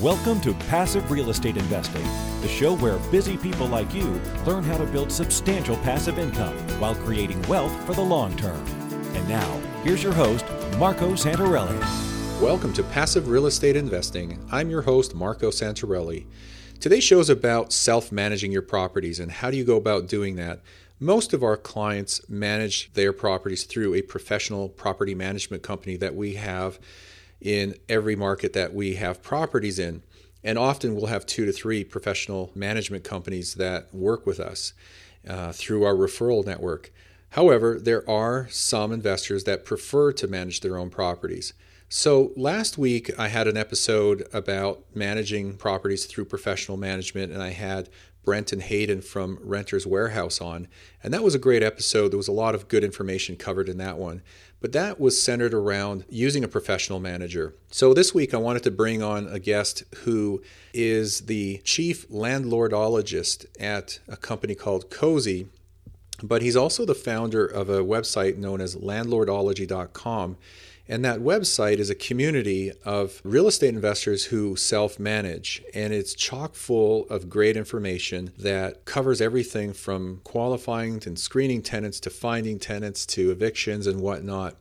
Welcome to Passive Real Estate Investing, the show where busy people like you learn how to build substantial passive income while creating wealth for the long term. And now, here's your host, Marco Santarelli. Welcome to Passive Real Estate Investing. I'm your host, Marco Santarelli. Today's show is about self managing your properties and how do you go about doing that. Most of our clients manage their properties through a professional property management company that we have in every market that we have properties in. And often we'll have two to three professional management companies that work with us uh, through our referral network. However, there are some investors that prefer to manage their own properties. So, last week I had an episode about managing properties through professional management, and I had Brent and Hayden from Renters Warehouse on. And that was a great episode. There was a lot of good information covered in that one. But that was centered around using a professional manager. So this week I wanted to bring on a guest who is the chief landlordologist at a company called Cozy. But he's also the founder of a website known as landlordology.com. And that website is a community of real estate investors who self manage. And it's chock full of great information that covers everything from qualifying and screening tenants to finding tenants to evictions and whatnot.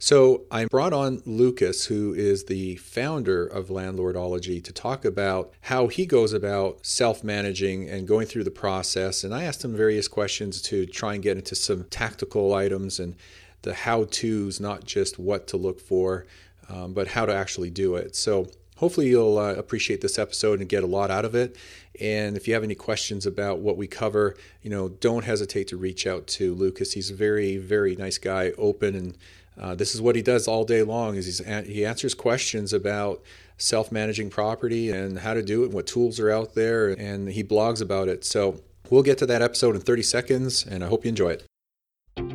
So I brought on Lucas, who is the founder of Landlordology, to talk about how he goes about self managing and going through the process. And I asked him various questions to try and get into some tactical items and the how to's, not just what to look for, um, but how to actually do it. So hopefully you'll uh, appreciate this episode and get a lot out of it. And if you have any questions about what we cover, you know, don't hesitate to reach out to Lucas. He's a very, very nice guy, open, and uh, this is what he does all day long. Is he's, he answers questions about self-managing property and how to do it, and what tools are out there, and he blogs about it. So we'll get to that episode in 30 seconds, and I hope you enjoy it.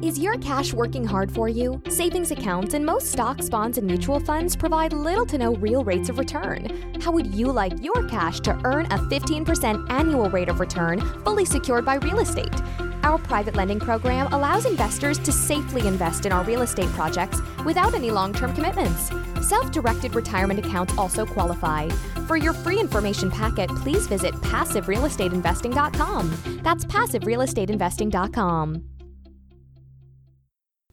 Is your cash working hard for you? Savings accounts and most stocks, bonds, and mutual funds provide little to no real rates of return. How would you like your cash to earn a 15% annual rate of return fully secured by real estate? Our private lending program allows investors to safely invest in our real estate projects without any long term commitments. Self directed retirement accounts also qualify. For your free information packet, please visit passiverealestateinvesting.com. That's passiverealestateinvesting.com.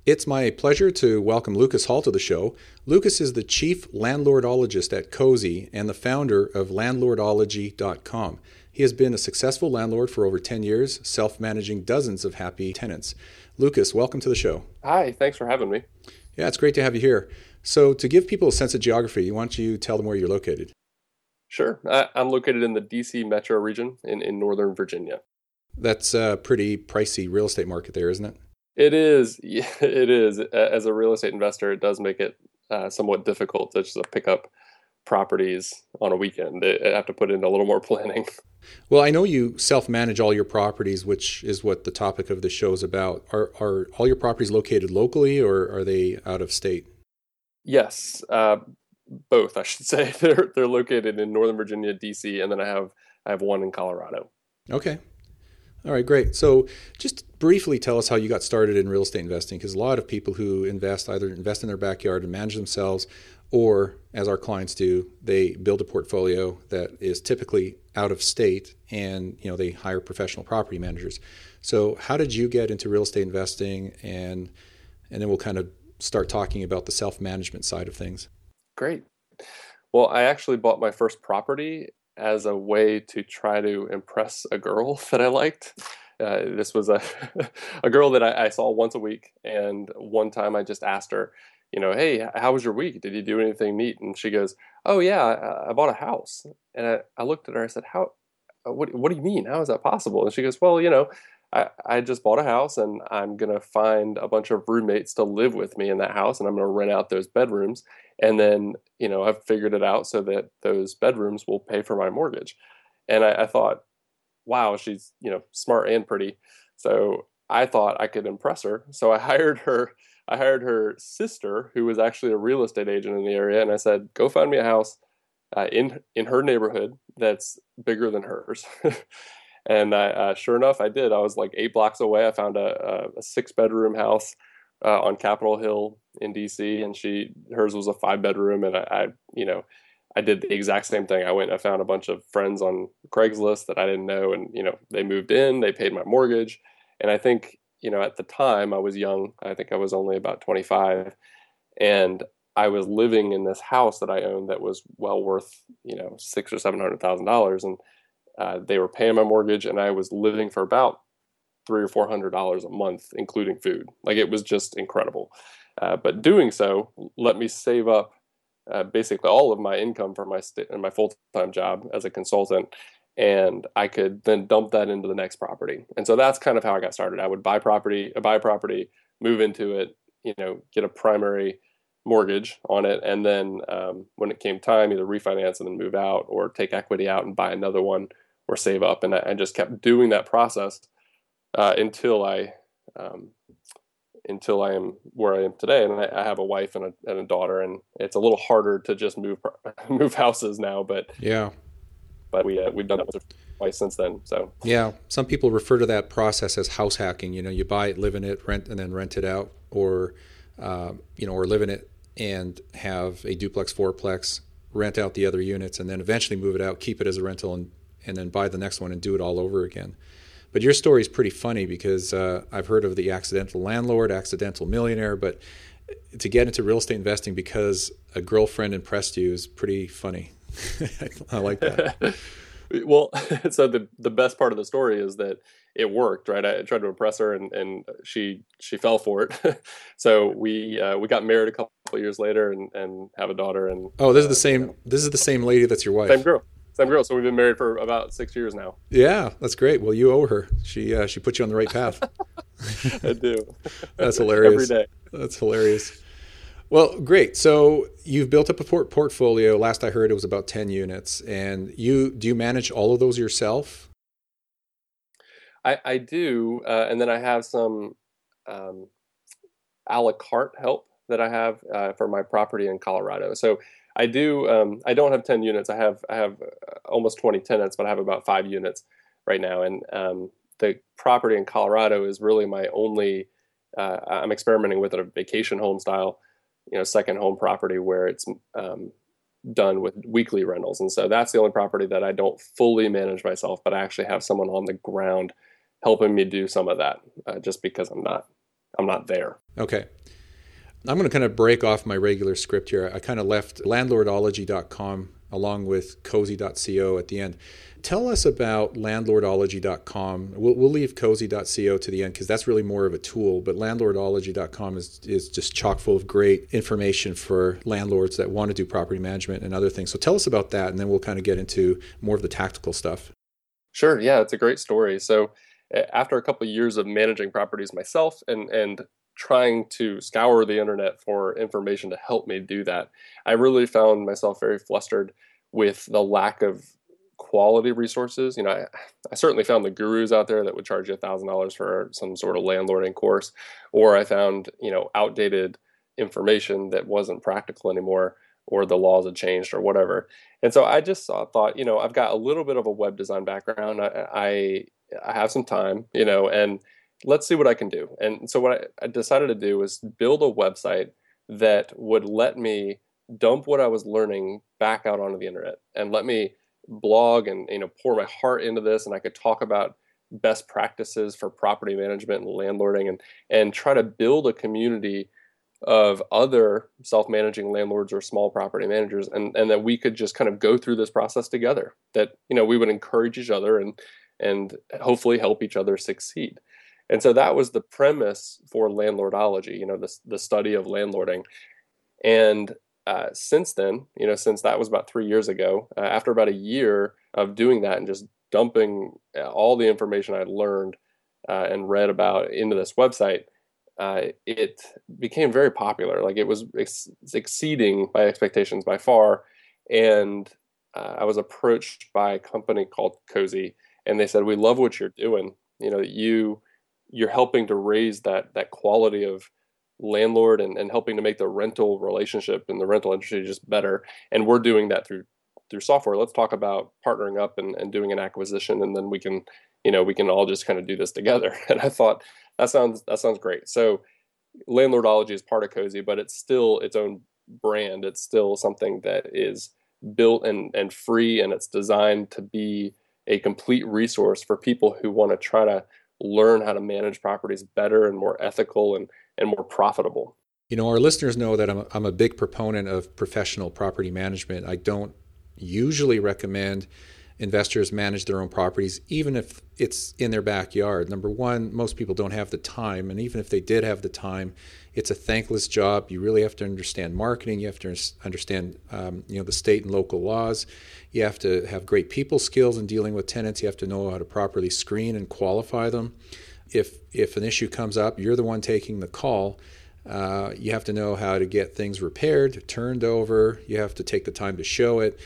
It's my pleasure to welcome Lucas Hall to the show. Lucas is the chief landlordologist at Cozy and the founder of landlordology.com. He has been a successful landlord for over 10 years, self managing dozens of happy tenants. Lucas, welcome to the show. Hi, thanks for having me. Yeah, it's great to have you here. So, to give people a sense of geography, why don't you tell them where you're located? Sure. I, am located in the DC metro region in, in Northern Virginia. That's a pretty pricey real estate market there, isn't it? It is. It is. As a real estate investor, it does make it uh, somewhat difficult to just pick up properties on a weekend. I have to put in a little more planning. Well, I know you self-manage all your properties, which is what the topic of the show is about. Are are all your properties located locally, or are they out of state? Yes, uh, both. I should say they're they're located in Northern Virginia, DC, and then I have I have one in Colorado. Okay, all right, great. So, just briefly tell us how you got started in real estate investing, because a lot of people who invest either invest in their backyard and manage themselves, or as our clients do, they build a portfolio that is typically out of state, and you know they hire professional property managers. So, how did you get into real estate investing, and and then we'll kind of start talking about the self management side of things. Great. Well, I actually bought my first property as a way to try to impress a girl that I liked. Uh, this was a a girl that I, I, saw once a week, and one time I just asked her, you know, hey, how was your week? Did you do anything neat? And she goes, oh yeah, I, I bought a house. And I, I looked at her. I said, how? Uh, what What do you mean? How is that possible? And she goes, well, you know, I, I just bought a house and I'm to find a bunch of roommates to live with me in that house and I'm to rent out those bedrooms. And then, you know, I've figured it out so that those bedrooms will pay for my mortgage. And I, I thought, wow, she's, you know, smart and pretty. So I thought I could impress her. So I hired her. I hired her sister, who was actually a real estate agent in the area, and I said, "Go find me a house uh, in in her neighborhood that's bigger than hers." And I, uh, sure enough, I did. I was like eight blocks away. I found a, a, six bedroom house uh, on Capitol Hill in DC, and she hers was a five bedroom. And I, I, you know, I did the exact same thing. I went and I found a bunch of friends on Craigslist that I didn't know, and you know they moved in, they paid my mortgage, and I think you know at the time I was young. I think I was only about 25, and I was living in this house that I owned that was well worth you know six or seven hundred thousand dollars, and uh, they were paying my mortgage, and I was living for about three or four hundred dollars a month, including food. Like it was just incredible. Uh, but doing so let me save up uh, basically all of my income from my st- my full time job as a consultant, and I could then dump that into the next property. And so that's kind of how I got started. I would buy property, uh, buy property, move into it, you know, get a primary mortgage on it, and then um, when it came time, either refinance and then move out, or take equity out and buy another one, or save up. And I, I just kept doing that process uh, until I um, until I am where I am today. And I, I have a wife and a, and a, daughter, and it's a little harder to just move move houses now. But yeah, but we uh, we've done that twice since then. So yeah, some people refer to that process as house hacking. You know, you buy it, live in it, rent, and then rent it out, or uh, you know, or live in it and have a duplex, fourplex, rent out the other units, and then eventually move it out, keep it as a rental, and and then buy the next one and do it all over again. But your story is pretty funny because uh, I've heard of the accidental landlord, accidental millionaire, but to get into real estate investing because a girlfriend impressed you is pretty funny. I like that. well, so the the best part of the story is that it worked, right? I tried to impress her, and, and she she fell for it. so we uh, we got married a couple years later, and, and have a daughter. And oh, this is the uh, same. You know, this is the same lady that's your wife. Same girl. Same girl. So we've been married for about six years now. Yeah, that's great. Well, you owe her. She uh, she put you on the right path. I do. that's hilarious. Every day. That's hilarious. Well, great. So you've built up a port- portfolio. Last I heard, it was about ten units. And you do you manage all of those yourself? I, I do, uh, and then I have some um, a la carte help that I have uh, for my property in Colorado. So I do. Um, I don't have ten units. I have I have uh, almost twenty tenants, but I have about five units right now. And um, the property in Colorado is really my only. Uh, I'm experimenting with a vacation home style, you know, second home property where it's um, done with weekly rentals, and so that's the only property that I don't fully manage myself, but I actually have someone on the ground helping me do some of that, uh, just because I'm not I'm not there. Okay. I'm going to kind of break off my regular script here. I kind of left landlordology.com along with cozy.co at the end. Tell us about landlordology.com. We'll, we'll leave cozy.co to the end because that's really more of a tool, but landlordology.com is, is just chock full of great information for landlords that want to do property management and other things. So tell us about that, and then we'll kind of get into more of the tactical stuff. Sure. Yeah, it's a great story. So after a couple of years of managing properties myself and, and trying to scour the internet for information to help me do that. I really found myself very flustered with the lack of quality resources. You know, I, I certainly found the gurus out there that would charge you a thousand dollars for some sort of landlording course, or I found you know outdated information that wasn't practical anymore, or the laws had changed, or whatever. And so I just thought, you know, I've got a little bit of a web design background. I, I, I have some time, you know, and let's see what I can do. And so what I, I decided to do was build a website that would let me dump what I was learning back out onto the internet and let me blog and you know pour my heart into this and I could talk about best practices for property management and landlording and and try to build a community of other self-managing landlords or small property managers and and that we could just kind of go through this process together that you know we would encourage each other and and hopefully help each other succeed and so that was the premise for landlordology, you know, the, the study of landlording. And uh, since then, you know, since that was about three years ago, uh, after about a year of doing that and just dumping uh, all the information I'd learned uh, and read about into this website, uh, it became very popular. Like it was ex- exceeding my expectations by far. And uh, I was approached by a company called Cozy, and they said, "We love what you're doing. You know, you you're helping to raise that that quality of landlord and, and helping to make the rental relationship and the rental industry just better. And we're doing that through through software. Let's talk about partnering up and, and doing an acquisition and then we can, you know, we can all just kind of do this together. And I thought that sounds that sounds great. So landlordology is part of cozy, but it's still its own brand. It's still something that is built and, and free and it's designed to be a complete resource for people who want to try to learn how to manage properties better and more ethical and, and more profitable. You know, our listeners know that I'm a, I'm a big proponent of professional property management. I don't usually recommend investors manage their own properties, even if it's in their backyard. Number one, most people don't have the time, and even if they did have the time, it's a thankless job. You really have to understand marketing. You have to understand, um, you know, the state and local laws. You have to have great people skills in dealing with tenants. You have to know how to properly screen and qualify them. If if an issue comes up, you're the one taking the call. Uh, you have to know how to get things repaired, turned over. You have to take the time to show it.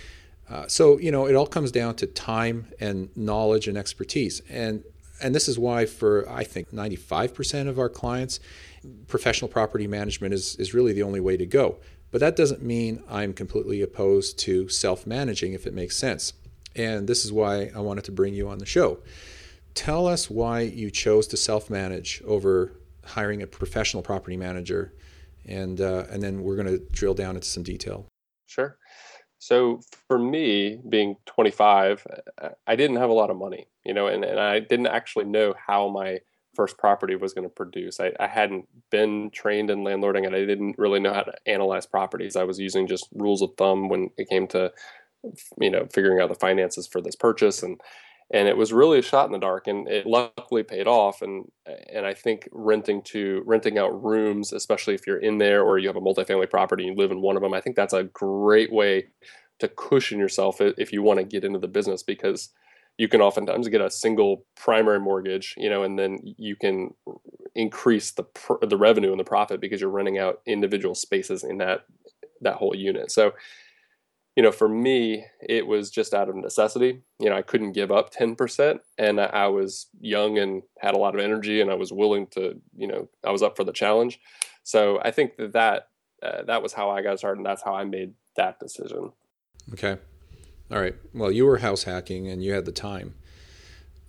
Uh, so you know, it all comes down to time and knowledge and expertise, and and this is why for I think 95% of our clients, professional property management is is really the only way to go. But that doesn't mean I'm completely opposed to self-managing if it makes sense. And this is why I wanted to bring you on the show. Tell us why you chose to self-manage over hiring a professional property manager, and uh, and then we're going to drill down into some detail. Sure. So for me, being 25, uh, I didn't have a lot of money, you know, and, and I didn't actually know how my first property was going to produce. I, I hadn't been trained in landlording and I didn't really know how to analyze properties. I was using just rules of thumb when it came to, you know, figuring out the finances for this purchase. And, and it was really a shot in the dark and it luckily paid off and and I think renting to renting out rooms especially if you're in there or you have a multifamily property and you live in one of them I think that's a great way to cushion yourself if you want to get into the business because you can oftentimes get a single primary mortgage you know and then you can increase the the revenue and the profit because you're renting out individual spaces in that that whole unit. So you know, for me, it was just out of necessity. You know, I couldn't give up 10%. And I was young and had a lot of energy, and I was willing to, you know, I was up for the challenge. So I think that that, uh, that was how I got started, and that's how I made that decision. Okay. All right. Well, you were house hacking and you had the time.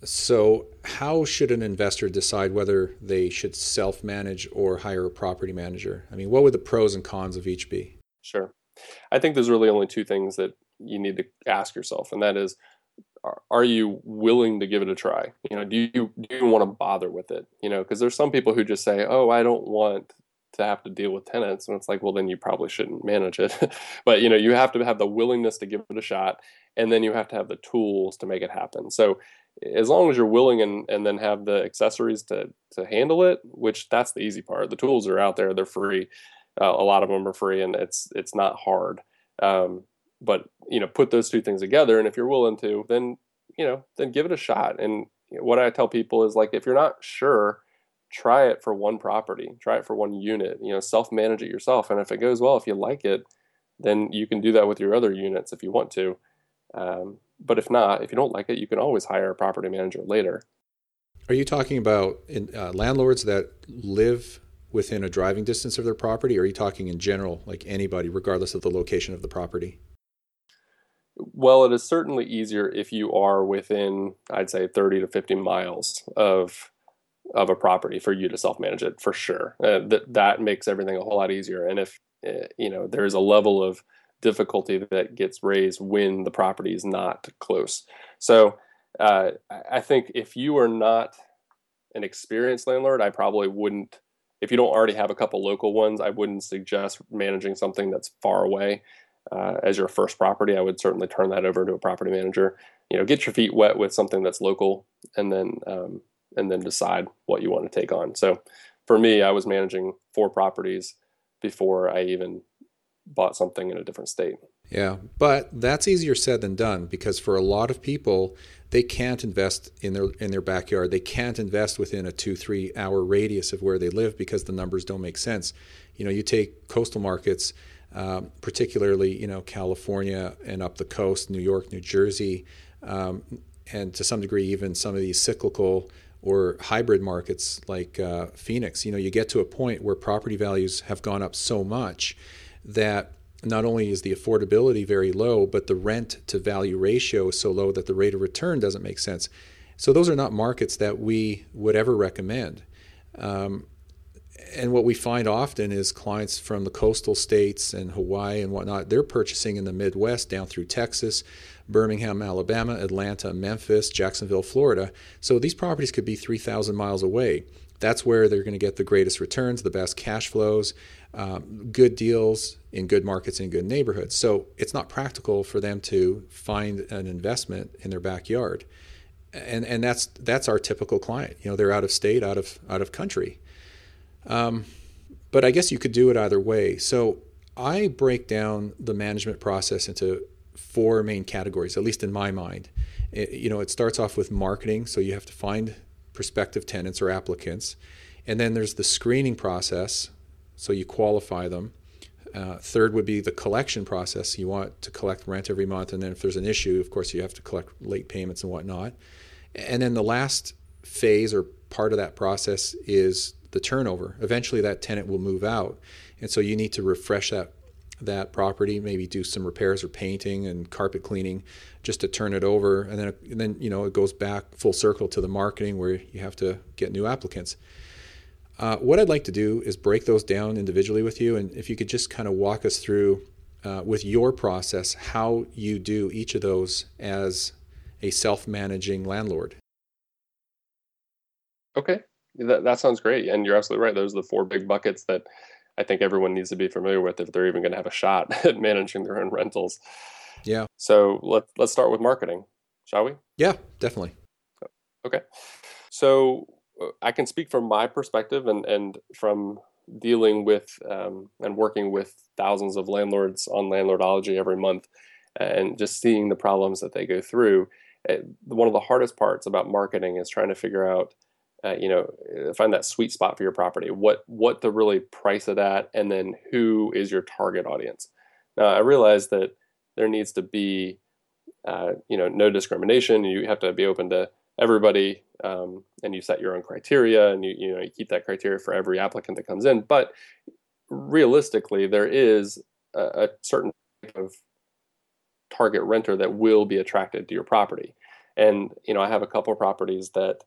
So, how should an investor decide whether they should self manage or hire a property manager? I mean, what would the pros and cons of each be? Sure. I think there's really only two things that you need to ask yourself, and that is, are you willing to give it a try? You know, do you do you want to bother with it? You know, because there's some people who just say, "Oh, I don't want to have to deal with tenants," and it's like, well, then you probably shouldn't manage it. but you know, you have to have the willingness to give it a shot, and then you have to have the tools to make it happen. So as long as you're willing and, and then have the accessories to to handle it, which that's the easy part. The tools are out there; they're free. Uh, a lot of them are free, and it's it's not hard. Um, but you know, put those two things together, and if you're willing to, then you know, then give it a shot. And what I tell people is like, if you're not sure, try it for one property, try it for one unit. You know, self manage it yourself, and if it goes well, if you like it, then you can do that with your other units if you want to. Um, but if not, if you don't like it, you can always hire a property manager later. Are you talking about in, uh, landlords that live within a driving distance of their property, or are you talking in general, like anybody, regardless of the location of the property? Well, it is certainly easier if you are within, I'd say, 30 to 50 miles of of a property for you to self manage it for sure. Uh, that that makes everything a whole lot easier. And if uh, you know there is a level of difficulty that gets raised when the property is not close. So uh, I think if you are not an experienced landlord, I probably wouldn't if you don't already have a couple local ones, I wouldn't suggest managing something that's far away uh, as your first property. I would certainly turn that over to a property manager. You know, get your feet wet with something that's local, and then um, and then decide what you want to take on. So, for me, I was managing four properties before I even bought something in a different state. Yeah, but that's easier said than done because for a lot of people, they can't invest in their in their backyard. They can't invest within a two three hour radius of where they live because the numbers don't make sense. You know, you take coastal markets, um, particularly you know California and up the coast, New York, New Jersey, um, and to some degree even some of these cyclical or hybrid markets like uh, Phoenix. You know, you get to a point where property values have gone up so much that not only is the affordability very low, but the rent to value ratio is so low that the rate of return doesn't make sense. So those are not markets that we would ever recommend. Um, and what we find often is clients from the coastal states and Hawaii and whatnot, they're purchasing in the Midwest down through Texas, Birmingham, Alabama, Atlanta, Memphis, Jacksonville, Florida. So these properties could be 3,000 miles away. That's where they're going to get the greatest returns, the best cash flows, um, good deals in good markets in good neighborhoods. So it's not practical for them to find an investment in their backyard. And, and that's that's our typical client. You know, they're out of state, out of out of country. Um, but I guess you could do it either way. So I break down the management process into four main categories, at least in my mind. It, you know, it starts off with marketing, so you have to find prospective tenants or applicants. And then there's the screening process, so you qualify them. Uh, third would be the collection process. You want to collect rent every month, and then if there's an issue, of course, you have to collect late payments and whatnot. And then the last phase or part of that process is the turnover. Eventually, that tenant will move out, and so you need to refresh that that property, maybe do some repairs or painting and carpet cleaning, just to turn it over, and then and then you know it goes back full circle to the marketing where you have to get new applicants. Uh, what I'd like to do is break those down individually with you, and if you could just kind of walk us through uh, with your process how you do each of those as a self-managing landlord. Okay, that, that sounds great, and you're absolutely right. Those are the four big buckets that I think everyone needs to be familiar with if they're even going to have a shot at managing their own rentals. Yeah. So let let's start with marketing, shall we? Yeah, definitely. Okay. So I can speak from my perspective and and from dealing with um, and working with thousands of landlords on landlordology every month, and just seeing the problems that they go through. Uh, one of the hardest parts about marketing is trying to figure out uh, you know uh, find that sweet spot for your property what what to really price it at and then who is your target audience now i realize that there needs to be uh, you know no discrimination you have to be open to everybody um, and you set your own criteria and you you know you keep that criteria for every applicant that comes in but realistically there is a, a certain type of target renter that will be attracted to your property and you know i have a couple of properties that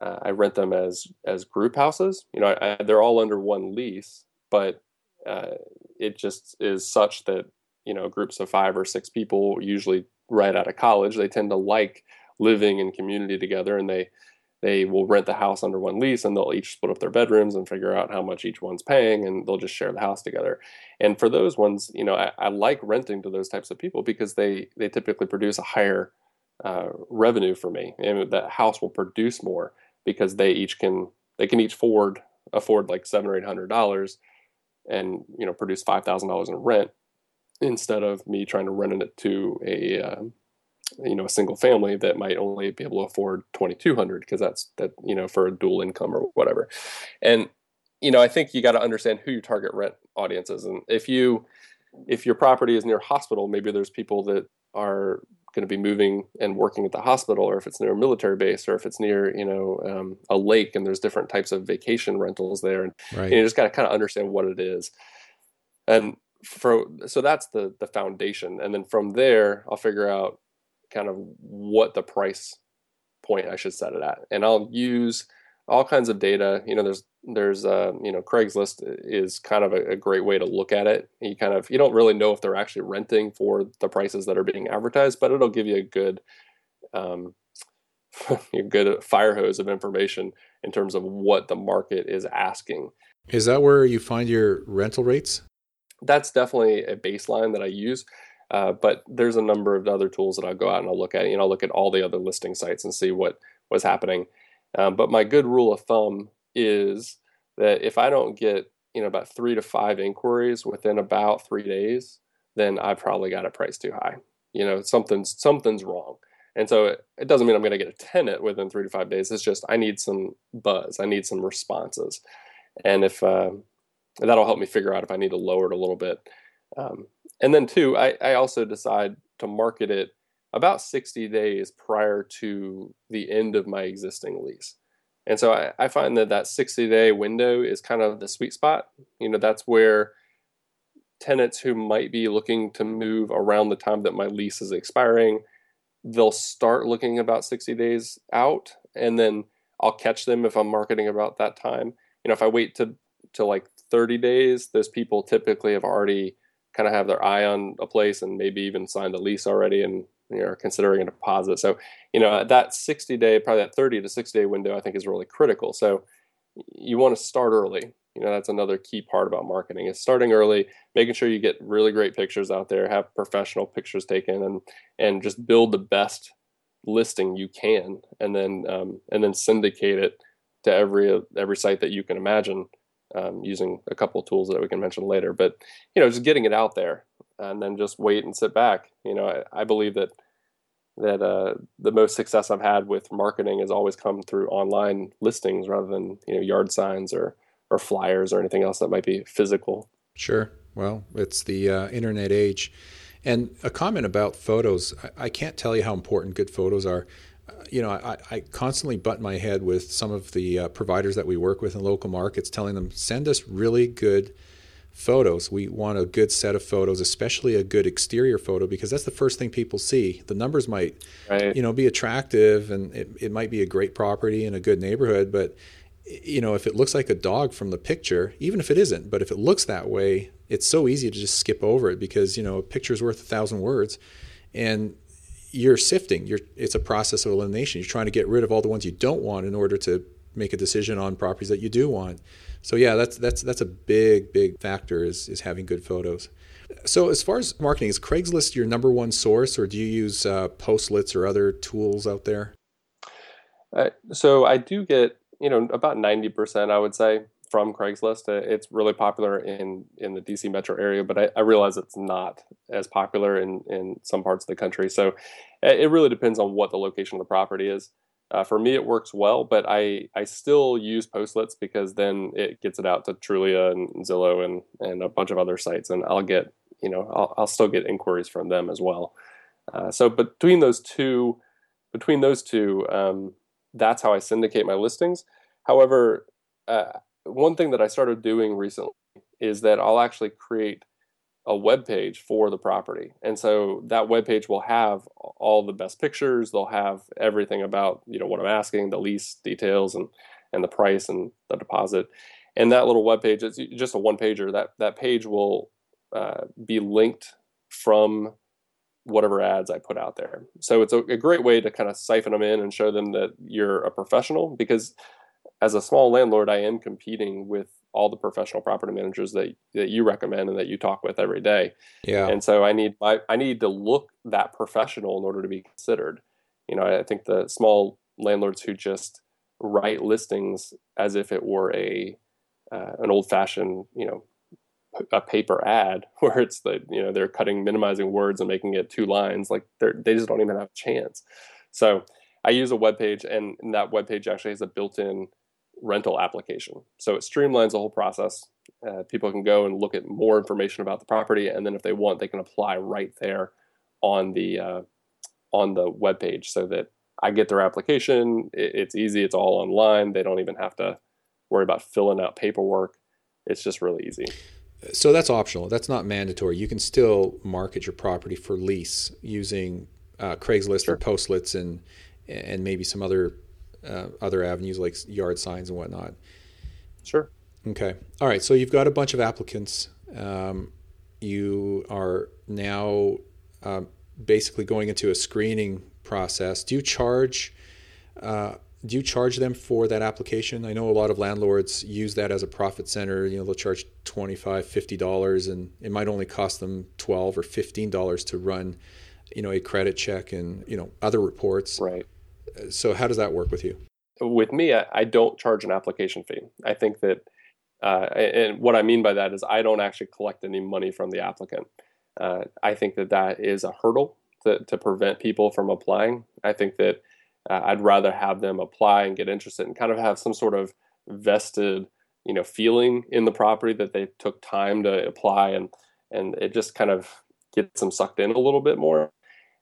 uh, I rent them as as group houses. You know, I, they're all under one lease, but uh, it just is such that you know groups of five or six people, usually right out of college, they tend to like living in community together, and they they will rent the house under one lease, and they'll each split up their bedrooms and figure out how much each one's paying, and they'll just share the house together. And for those ones, you know, I, I like renting to those types of people because they they typically produce a higher uh, revenue for me, and that house will produce more because they each can they can each afford afford like seven or eight hundred dollars and you know produce five thousand dollars in rent instead of me trying to rent it to a uh, you know a single family that might only be able to afford 2200 because that's that you know for a dual income or whatever and you know i think you got to understand who your target rent audience is and if you if your property is near a hospital maybe there's people that are going to be moving and working at the hospital, or if it's near a military base, or if it's near you know um, a lake, and there's different types of vacation rentals there, and, right. and you just got to kind of understand what it is. And for so that's the the foundation, and then from there I'll figure out kind of what the price point I should set it at, and I'll use all kinds of data. You know, there's there's uh, you know Craigslist is kind of a, a, great way to look at it. You kind of you don't really know if they're actually renting for the prices that are being advertised, but it'll give you a good um, a good fire hose of information in terms of what the market is asking. Is that where you find your rental rates? That's definitely a baseline that I use. Uh, but there's a number of other tools that I'll go out and I'll look at. You know, I'll look at all the other listing sites and see what was happening. Um, but my good rule of thumb is that if I don't get you know about three to five inquiries within about three days, then I probably got it priced too high. You know, something's something's wrong. And so it, it doesn't mean I'm going to get a tenant within three to five days. It's just I need some buzz. I need some responses, and if uh, that'll help me figure out if I need to lower it a little bit. Um, and then two, I, I also decide to market it about 60 days prior to the end of my existing lease. And so I, I find that that 60 day window is kind of the sweet spot. You know, that's where tenants who might be looking to move around the time that my lease is expiring, they'll start looking about 60 days out and then I'll catch them if I'm marketing about that time. You know, if I wait to to like 30 days, those people typically have already kind of have their eye on a place and maybe even signed a lease already and you know, are considering a deposit. So, you know, that 60 day, probably that 30 to 60 day window, I think is really critical. So you want to start early. You know, that's another key part about marketing is starting early, making sure you get really great pictures out there, have professional pictures taken and, and just build the best listing you can and then, um, and then syndicate it to every, every site that you can imagine um, using a couple of tools that we can mention later. But you know, just getting it out there and then just wait and sit back. You know, I, I believe that that uh, the most success I've had with marketing has always come through online listings rather than you know yard signs or or flyers or anything else that might be physical. Sure. Well, it's the uh, internet age. And a comment about photos. I, I can't tell you how important good photos are you know, I, I, constantly butt my head with some of the uh, providers that we work with in local markets, telling them send us really good photos. We want a good set of photos, especially a good exterior photo, because that's the first thing people see. The numbers might, right. you know, be attractive, and it, it might be a great property in a good neighborhood, but you know, if it looks like a dog from the picture, even if it isn't, but if it looks that way, it's so easy to just skip over it because you know a picture's worth a thousand words, and you're sifting. You're, it's a process of elimination. You're trying to get rid of all the ones you don't want in order to make a decision on properties that you do want. So yeah, that's that's that's a big big factor is is having good photos. So as far as marketing, is Craigslist your number one source, or do you use uh, Postlets or other tools out there? Uh, so I do get you know about ninety percent, I would say, from Craigslist. Uh, it's really popular in in the DC metro area, but I, I, realize it's not as popular in in some parts of the country. So it really depends on what the location of the property is. Uh, for me, it works well, but I I still use Postlets because then it gets it out to Trulia and Zillow and and a bunch of other sites, and I'll get you know I'll, I'll still get inquiries from them as well. Uh, so between those two, between those two, um, that's how I syndicate my listings. However, uh, one thing that I started doing recently is that I'll actually create a web page for the property. And so that web page will have all the best pictures, they'll have everything about, you know, what I'm asking, the lease details and and the price and the deposit. And that little web page is just a one pager. That that page will uh, be linked from whatever ads I put out there. So it's a, a great way to kind of siphon them in and show them that you're a professional because as a small landlord, I am competing with all the professional property managers that that you recommend and that you talk with every day. Yeah. And so I need I, I need to look that professional in order to be considered. You know, I think the small landlords who just write listings as if it were a uh, an old fashioned you know a paper ad where it's the you know they're cutting minimizing words and making it two lines like they they just don't even have a chance. So I use a web page and that web page actually has a built-in rental application. So it streamlines the whole process. Uh, people can go and look at more information about the property, and then if they want, they can apply right there on the uh, on the web page, so that I get their application. It, it's easy. It's all online. They don't even have to worry about filling out paperwork. It's just really easy. So that's optional. That's not mandatory. You can still market your property for lease using uh, Craigslist sure. or Postlets and and maybe some other uh, other avenues like yard signs and whatnot. Sure. Okay. All right. So you've got a bunch of applicants. Um, you are now uh, basically going into a screening process. Do you charge? Uh, do you charge them for that application? I know a lot of landlords use that as a profit center. You know, they'll charge $25, $50, and it might only cost them 12 or $15 to run, you know, a credit check and, you know, other reports. Right. So how does that work with you? With me, I, I don't charge an application fee. I think that, uh, and what I mean by that is I don't actually collect any money from the applicant. Uh, I think that that is a hurdle to, to prevent people from applying. I think that uh, I'd rather have them apply and get interested and kind of have some sort of vested, you know, feeling in the property that they took time to apply and and it just kind of gets them sucked in a little bit more.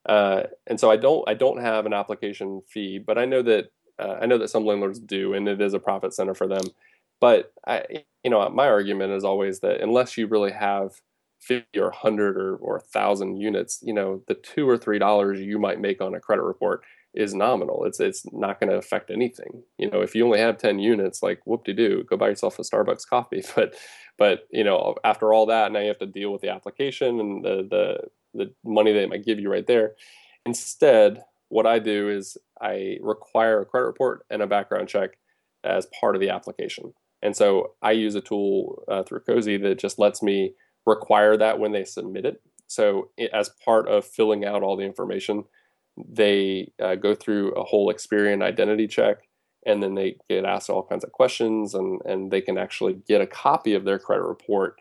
Uh, and so I don't I don't have an application fee, but I know that uh, I know that some landlords do, and it is a profit center for them. But I, you know, my argument is always that unless you really have 50 or 100 or, or 1,000 units, you know, the two or three dollars you might make on a credit report is nominal. It's it's not going to affect anything. You know, if you only have 10 units, like whoop de doo, go buy yourself a Starbucks coffee. But but you know, after all that, now you have to deal with the application and the the the money they might give you right there. Instead, what I do is I require a credit report and a background check as part of the application. And so I use a tool uh, through Cozy that just lets me require that when they submit it. So, it, as part of filling out all the information, they uh, go through a whole Experian identity check and then they get asked all kinds of questions and, and they can actually get a copy of their credit report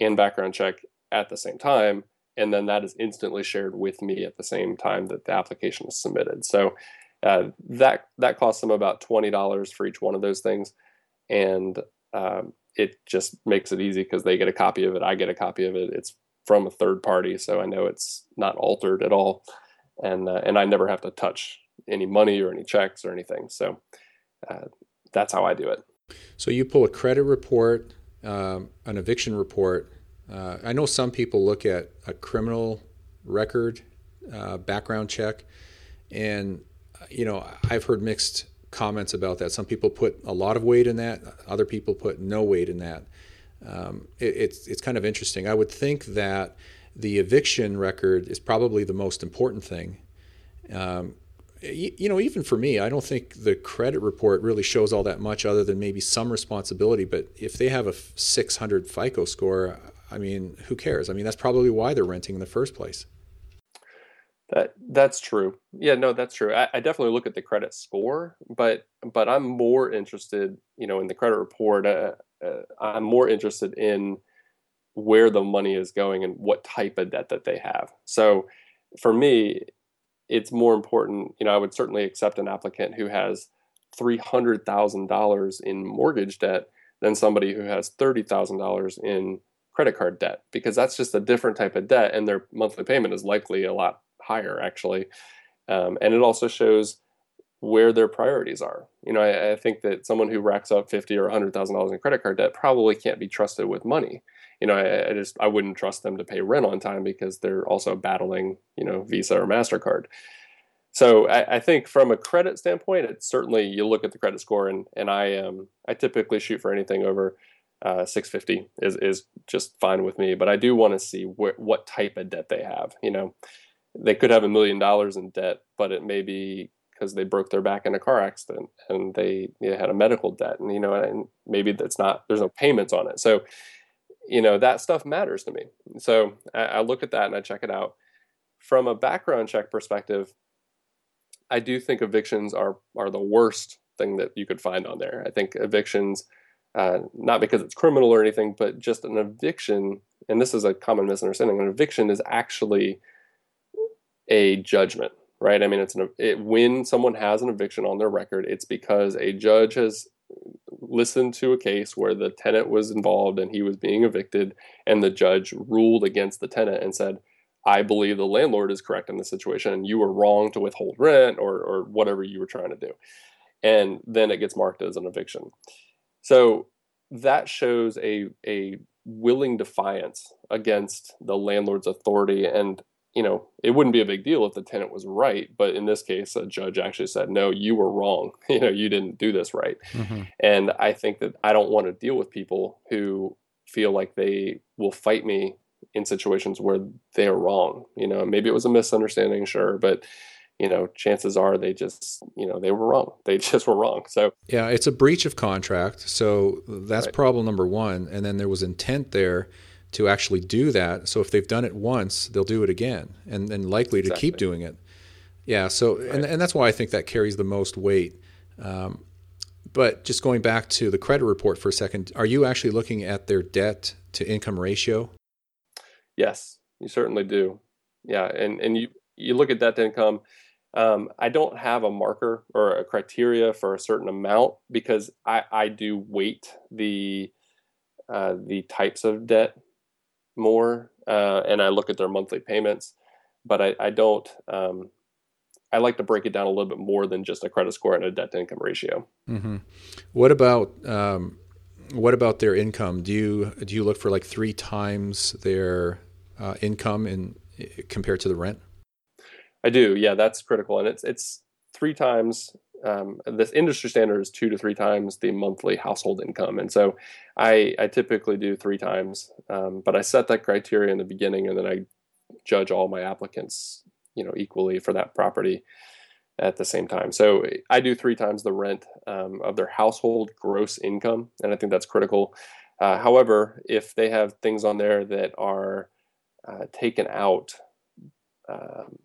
and background check at the same time and then that is instantly shared with me at the same time that the application is submitted. So uh, that that costs them about $20 for each one of those things. And um, it just makes it easy because they get a copy of it i get a copy of it. It's from a third party so i know it's not altered at all. And uh, and i never have to touch any money or any checks or anything. So uh, that's how i do it. So you pull a credit report um, an eviction report uh, i know some people look at a criminal record uh, background check and you know i've heard mixed comments about that. Some people put a lot of weight in that. Other people put no weight in that. Um, it, it's it's kind of interesting. I would think that the eviction record is probably the most important thing. Um, you, you, know, even for me, I don't think the credit report really shows all that much, other than maybe some responsibility. But if they have a 600 FICO score, I mean, who cares? I mean, that's probably why they're renting in the first place. That that's true. Yeah, no, that's true. I, I, definitely look at the credit score, but but I'm more interested, you know, in the credit report. Uh, uh, I'm more interested in where the money is going and what type of debt that they have. So, for me, it's more important. You know, I would certainly accept an applicant who has three hundred thousand dollars in mortgage debt than somebody who has thirty thousand dollars in credit card debt because that's just a different type of debt, and their monthly payment is likely a lot higher actually, um, and it also shows where their priorities are. You know, I, I think that someone who racks up fifty or hundred thousand dollars in credit card debt probably can't be trusted with money. You know, I, I, just I wouldn't trust them to pay rent on time because they're also battling you know Visa or Mastercard. So I, I think from a credit standpoint, it's certainly you look at the credit score and and I um I typically shoot for anything over uh, 650 is is just fine with me. But I do want to see wh- what type of debt they have. You know, they could have a million dollars in debt, but it may be because they broke their back in a car accident and they, had a medical debt, and you know, and maybe that's not there's no payments on it. So, you know, that stuff matters to me. So I, I look at that and I check it out. From a background check perspective, I do think evictions are are the worst thing that you could find on there. I think evictions, uh, not because it's criminal or anything, but just an eviction, and this is a common misunderstanding. An eviction is actually a judgment, right? I mean, it's an it, when someone has an eviction on their record, it's because a judge has listened to a case where the tenant was involved and he was being evicted, and the judge ruled against the tenant and said, "I believe the landlord is correct in this situation, and you were wrong to withhold rent or or whatever you were trying to do," and then it gets marked as an eviction. So that shows a a willing defiance against the landlord's authority and you know, it wouldn't be a big deal if the tenant was right, but in this case, a judge actually said, "No, you were wrong. you know, you didn't do this right." Mm-hmm. And I think that I don't want to deal with people who feel like they will fight me in situations where they are wrong. You know, maybe it was a misunderstanding, sure, but you know, chances are they just, you know, they were wrong. They just were wrong. So yeah, it's a breach of contract. So that's right. problem number one. And then there was intent there to actually do that. So if they've done it once, they'll do it again and, and likely to keep doing it. Yeah. So, right. and, and that's why I think that carries the most weight. Um, but just going back to the credit report for a second, are you actually looking at their debt to income ratio? Yes, you certainly do. Yeah. And, and you, you look at debt to income. Um, I don't have a marker or a criteria for a certain amount because I, I do weight the uh, the types of debt more, uh, and I look at their monthly payments. But I, I don't. Um, I like to break it down a little bit more than just a credit score and a debt to income ratio. Mm-hmm. What about um, what about their income? Do you do you look for like three times their uh, income in compared to the rent? I do. Yeah, that's critical, and it's it's three times. Um, this industry standard is two to three times the monthly household income, and so I, I typically do three times. Um, but I set that criteria in the beginning, and then I judge all my applicants, you know, equally for that property at the same time. So I do three times the rent um, of their household gross income, and I think that's critical. Uh, however, if they have things on there that are uh, taken out, um,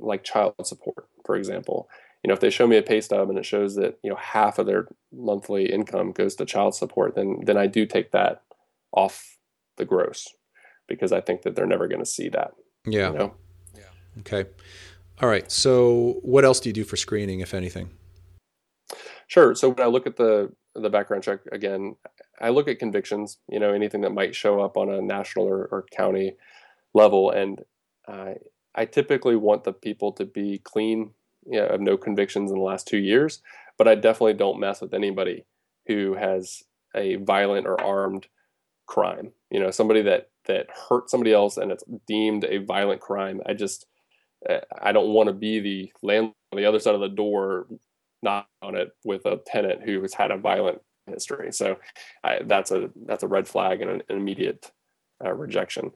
like child support, for example, you know, if they show me a pay stub and it shows that you know half of their monthly income goes to child support, then then I do take that off the gross because I think that they're never going to see that. Yeah. You know? Yeah. Okay. All right. So, what else do you do for screening, if anything? Sure. So when I look at the the background check again, I look at convictions. You know, anything that might show up on a national or, or county level, and uh, I typically want the people to be clean, you know, of no convictions in the last two years. But I definitely don't mess with anybody who has a violent or armed crime. You know, somebody that that hurt somebody else and it's deemed a violent crime. I just uh, I don't want to be the landlord on the other side of the door, not on it with a tenant who has had a violent history. So I, that's a that's a red flag and an, an immediate uh, rejection.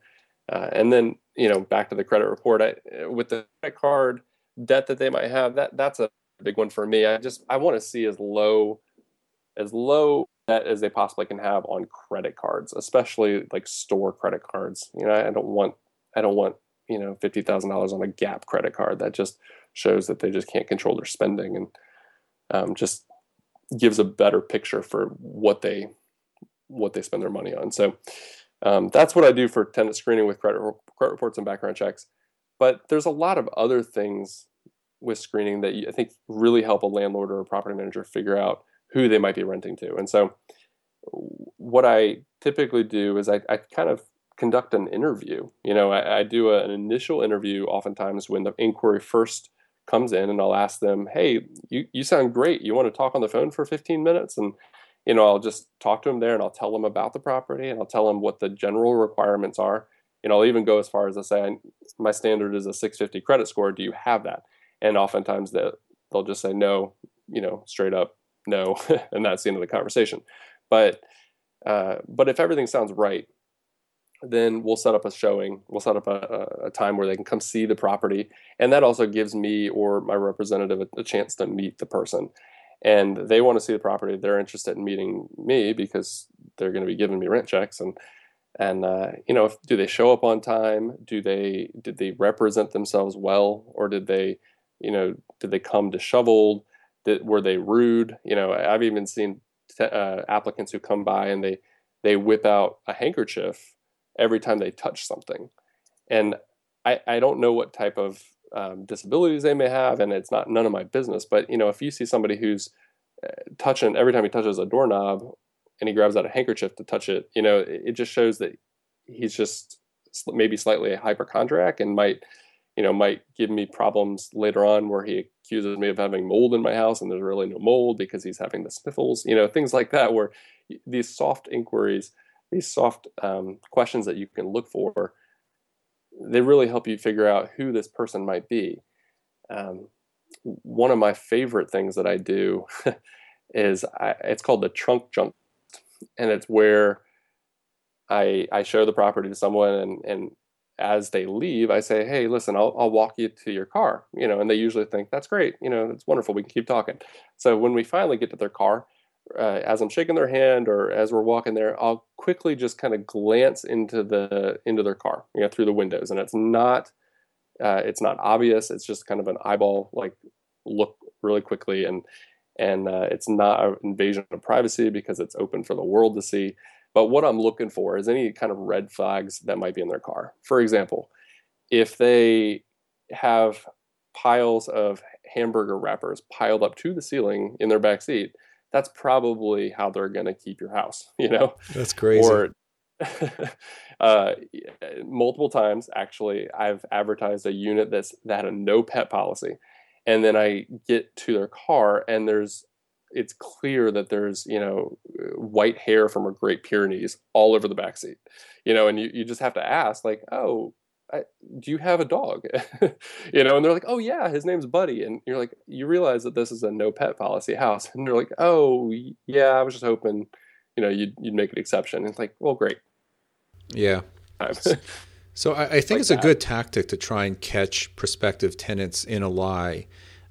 Uh, and then you know back to the credit report I, with the credit card debt that they might have. That that's a big one for me. I just I want to see as low as low debt as they possibly can have on credit cards, especially like store credit cards. You know, I don't want I don't want you know fifty thousand dollars on a Gap credit card. That just shows that they just can't control their spending and um, just gives a better picture for what they what they spend their money on. So um, that's what I do for tenant screening with credit credit reports and background checks. But there's a lot of other things with screening that I think really help a landlord or a property manager figure out who they might be renting to. And so what I typically do is I, I kind of conduct an interview. You know, I, I do a, an initial interview oftentimes when the inquiry first comes in, and I'll ask them, "Hey, you you sound great. You want to talk on the phone for 15 minutes?" And you know, I'll just talk to them there, and I'll tell them about the property, and I'll tell them what the general requirements are. And I'll even go as far as to say, "My standard is a 650 credit score. Do you have that?" And oftentimes they they'll just say no, you know, straight up no, and that's the end of the conversation. But uh, but if everything sounds right, then we'll set up a showing. We'll set up a, a, time where they can come see the property, and that also gives me or my representative a, a chance to meet the person. And they want to see the property. They're interested in meeting me because they're going to be giving me rent checks and and uh, you know, if, do they show up on time? Do they did they represent themselves well, or did they, you know, did they come disheveled? Did, were they rude? You know, I've even seen t- uh, applicants who come by and they they whip out a handkerchief every time they touch something. And I, I don't know what type of um, disabilities they may have, and it's not none of my business. But you know, if you see somebody who's uh, touching every time he touches a doorknob, and he grabs out a handkerchief to touch it, you know, it, it just shows that he's just maybe slightly a hypochondriac and might, you know, might give me problems later on where he accuses me of having mold in my house, and there's really no mold because he's having the sniffles, you know, things like that. Where these soft inquiries these soft um, questions that you can look for, they really help you figure out who this person might be. Um, one of my favorite things that I do is I, it's called the trunk jump, and it's where I I show the property to someone, and and as they leave, I say, "Hey, listen, I'll I'll walk you to your car," you know, and they usually think that's great, you know, it's wonderful, we can keep talking. So when we finally get to their car, uh, as I'm shaking their hand or as we're walking there, I'll quickly just kind of glance into the into their car, you know, through the windows, and it's not uh, it's not obvious. It's just kind of an eyeball like look really quickly, and and uh, it's not an invasion of privacy because it's open for the world to see. But what I'm looking for is any kind of red flags that might be in their car. For example, if they have piles of hamburger wrappers piled up to the ceiling in their back seat that's probably how they're going to keep your house, you know? That's crazy. Or uh, multiple times, actually, I've advertised a unit that's that had a no pet policy. And then I get to their car and there's it's clear that there's you know white hair from a Great Pyrenees all over the back seat, you know, and you, you just have to ask like, oh, do you have a dog? you know, and they're like, oh yeah, his name's Buddy, and you're like, you realize that this is a no pet policy house, and they're like, oh yeah, I was just hoping, you know, you'd you'd make an exception. And it's like, well, great. Yeah. so I, I think like it's that. a good tactic to try and catch prospective tenants in a lie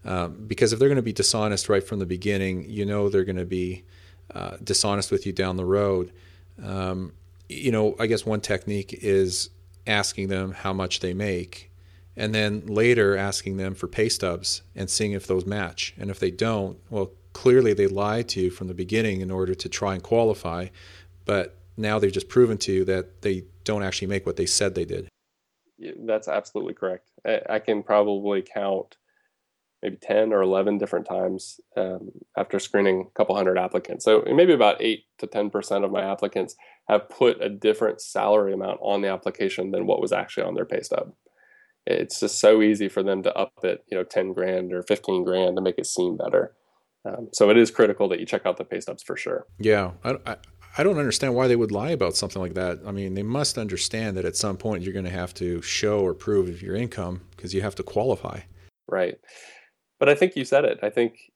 um, because if they're going to be dishonest right from the beginning, you know they're going to be uh, dishonest with you down the road. Um, you know, I guess one technique is asking them how much they make, and then later asking them for pay stubs and seeing if those match. And if they don't, well, clearly they lied to you from the beginning in order to try and qualify, but now they've just proven to you that they don't actually make what they said they did. That's absolutely correct. I can probably count maybe 10 or 11 different times um, after screening a couple hundred applicants. So maybe about 8 to 10% of my applicants have put a different salary amount on the application than what was actually on their pay stub. It's just so easy for them to up it, you know, 10 grand or 15 grand to make it seem better. Um, so it is critical that you check out the pay stubs for sure. Yeah. I, I, I don't understand why they would lie about something like that. I mean, they must understand that at some point you're going to have to show or prove your income because you have to qualify. Right. But I think you said it. I think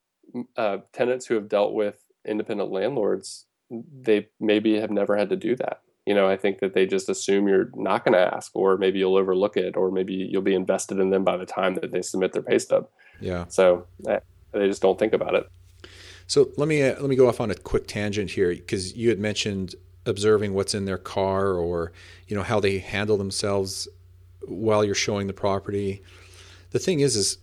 uh, tenants who have dealt with independent landlords, they maybe have never had to do that. You know, I think that they just assume you're not going to ask, or maybe you'll overlook it, or maybe you'll be invested in them by the time that they submit their pay stub. Yeah. So eh, they just don't think about it. So let me uh, let me go off on a quick tangent here because you had mentioned observing what's in their car or you know how they handle themselves while you're showing the property. The thing is, is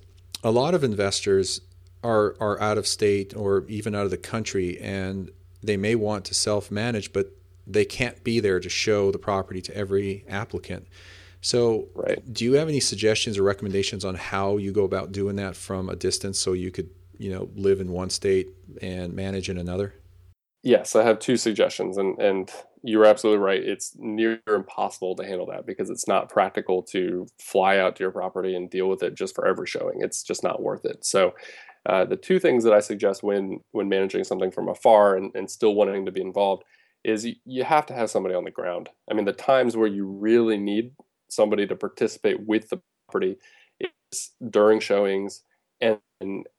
a lot of investors are are out of state or even out of the country and they may want to self-manage but they can't be there to show the property to every applicant so right. do you have any suggestions or recommendations on how you go about doing that from a distance so you could you know live in one state and manage in another yes i have two suggestions and and you're absolutely right. It's near impossible to handle that because it's not practical to fly out to your property and deal with it just for every showing. It's just not worth it. So, uh, the two things that I suggest when when managing something from afar and, and still wanting to be involved is you, you have to have somebody on the ground. I mean, the times where you really need somebody to participate with the property is during showings and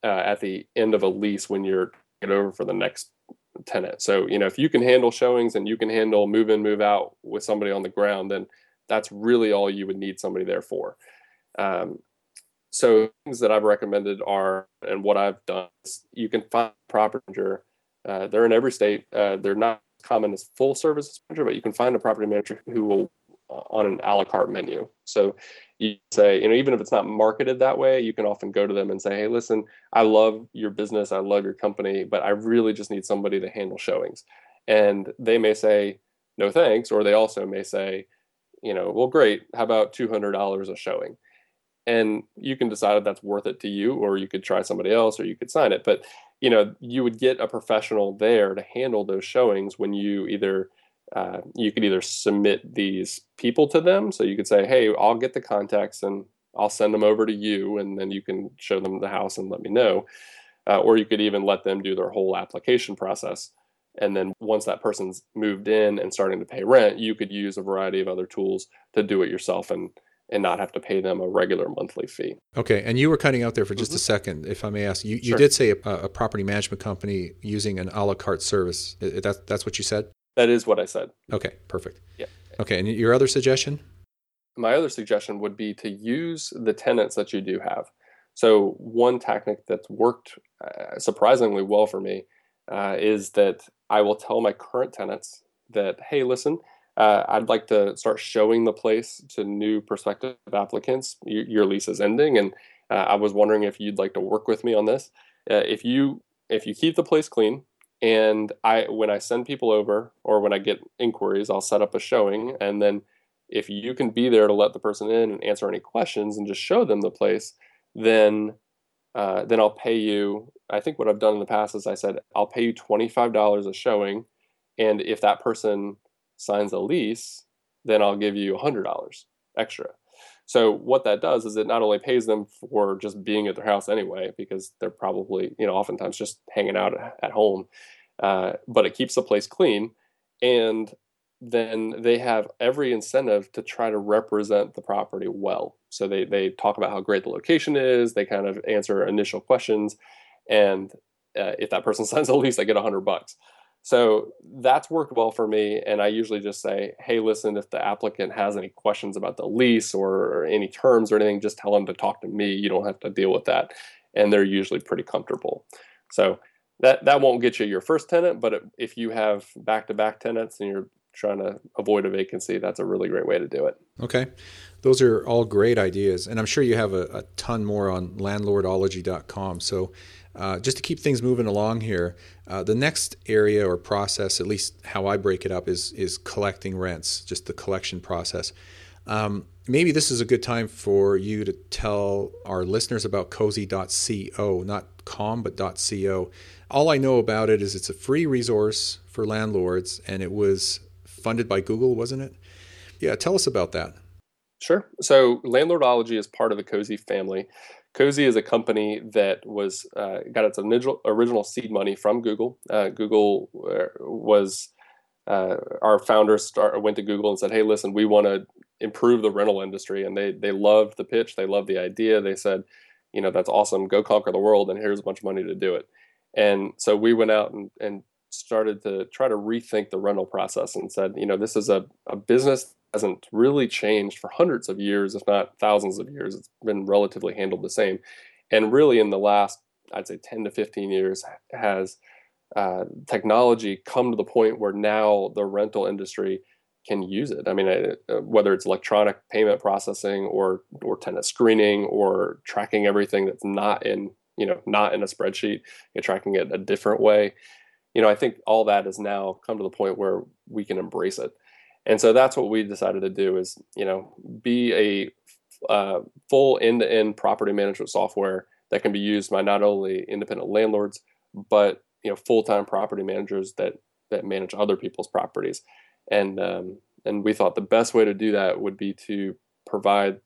uh, at the end of a lease when you're get over for the next tenant. So, you know, if you can handle showings and you can handle move in, move out with somebody on the ground, then that's really all you would need somebody there for. Um, so things that I've recommended are, and what I've done is you can find property manager. Uh, they're in every state. Uh, they're not common as full service manager, but you can find a property manager who will on an a la carte menu. So you say, you know, even if it's not marketed that way, you can often go to them and say, hey, listen, I love your business, I love your company, but I really just need somebody to handle showings. And they may say, no thanks, or they also may say, you know, well, great, how about $200 a showing? And you can decide if that's worth it to you, or you could try somebody else, or you could sign it. But, you know, you would get a professional there to handle those showings when you either uh, you could either submit these people to them. So you could say, hey, I'll get the contacts and I'll send them over to you, and then you can show them the house and let me know. Uh, or you could even let them do their whole application process. And then once that person's moved in and starting to pay rent, you could use a variety of other tools to do it yourself and and not have to pay them a regular monthly fee. Okay, and you were cutting out there for just mm-hmm. a second, if I may ask. You, you sure. did say a, a, property management company using an a la carte service. That, that's what you said? That is what I said. Okay, perfect. Yeah. Okay, and your other suggestion? My other suggestion would be to use the tenants that you do have. So, one tactic that's worked uh, surprisingly well for me uh, is that I will tell my current tenants that, hey, listen, uh, I'd like to start showing the place to new prospective applicants. Your, your lease is ending, and uh, I was wondering if you'd like to work with me on this. Uh, if you if you keep the place clean, and I when I send people over or when I get inquiries, I'll set up a showing and then if you can be there to let the person in and answer any questions and just show them the place, then uh, then I'll pay you. I think what I've done in the past is I said I'll pay you twenty five dollars a showing, and if that person signs a lease, then I'll give you hundred dollars extra. So what that does is it not only pays them for just being at their house anyway, because they're probably you know oftentimes just hanging out at home, uh, but it keeps the place clean, and then they have every incentive to try to represent the property well. So they they talk about how great the location is. They kind of answer initial questions, and uh, if that person signs a lease, they get a hundred bucks. So that's worked well for me. And I usually just say, hey, listen, if the applicant has any questions about the lease or, any terms or anything, just tell them to talk to me. You don't have to deal with that. And they're usually pretty comfortable. So that, that won't get you your first tenant, but if you have back to back tenants and you're trying to avoid a vacancy, that's a really great way to do it. Okay. Those are all great ideas. And I'm sure you have a, a ton more on landlordology.com. So uh, just to keep things moving along here, uh, the next area or process, at least how I break it up, is is collecting rents, just the collection process. Um, maybe this is a good time for you to tell our listeners about cozy.co, not com, but .co. All I know about it is it's a free resource for landlords, and it was funded by Google, wasn't it? Yeah, tell us about that. Sure. So, Landlordology is part of the Cozy family. Cozy is a company that was uh, got its original, original seed money from Google. Uh, Google uh, was uh, our founders start, went to Google and said, "Hey, listen, we want to improve the rental industry," and they they loved the pitch, they loved the idea. They said, "You know, that's awesome. Go conquer the world, and here's a bunch of money to do it." And so we went out and, and started to try to rethink the rental process and said, you know, this is a, a business hasn't really changed for hundreds of years, if not thousands of years. It's been relatively handled the same. And really, in the last, I'd say 10 to 15 years, has uh, technology come to the point where now the rental industry can use it. I mean, uh, whether it's electronic payment processing or or tenant screening or tracking everything that's not in you know not in a spreadsheet, you're tracking it a different way. You know, I think all that has now come to the point where we can embrace it and so that's what we decided to do is you know be a uh, full end-to-end property management software that can be used by not only independent landlords but you know full-time property managers that that manage other people's properties. And um, and we thought the best way to do that would be to provide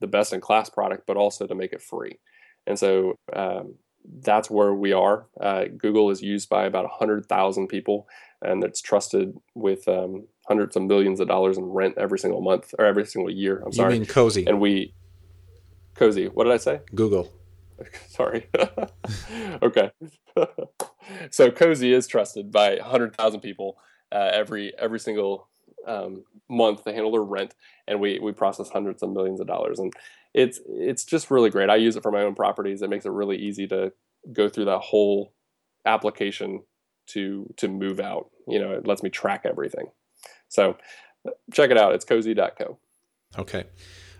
the best in class product but also to make it free. And so um, that's where we are. Uh, google is used by about 100000 people and it's trusted with um, hundreds of millions of dollars in rent every single month or every single year. I'm sorry. You mean cozy? And we cozy. What did I say? Google. sorry. okay. so cozy is trusted by hundred thousand people uh, every every single um, month to handle their rent, and we we process hundreds of millions of dollars, and it's it's just really great. I use it for my own properties. It makes it really easy to go through that whole application to to move out. You know, it lets me track everything. So check it out. It's cozy.co. Okay.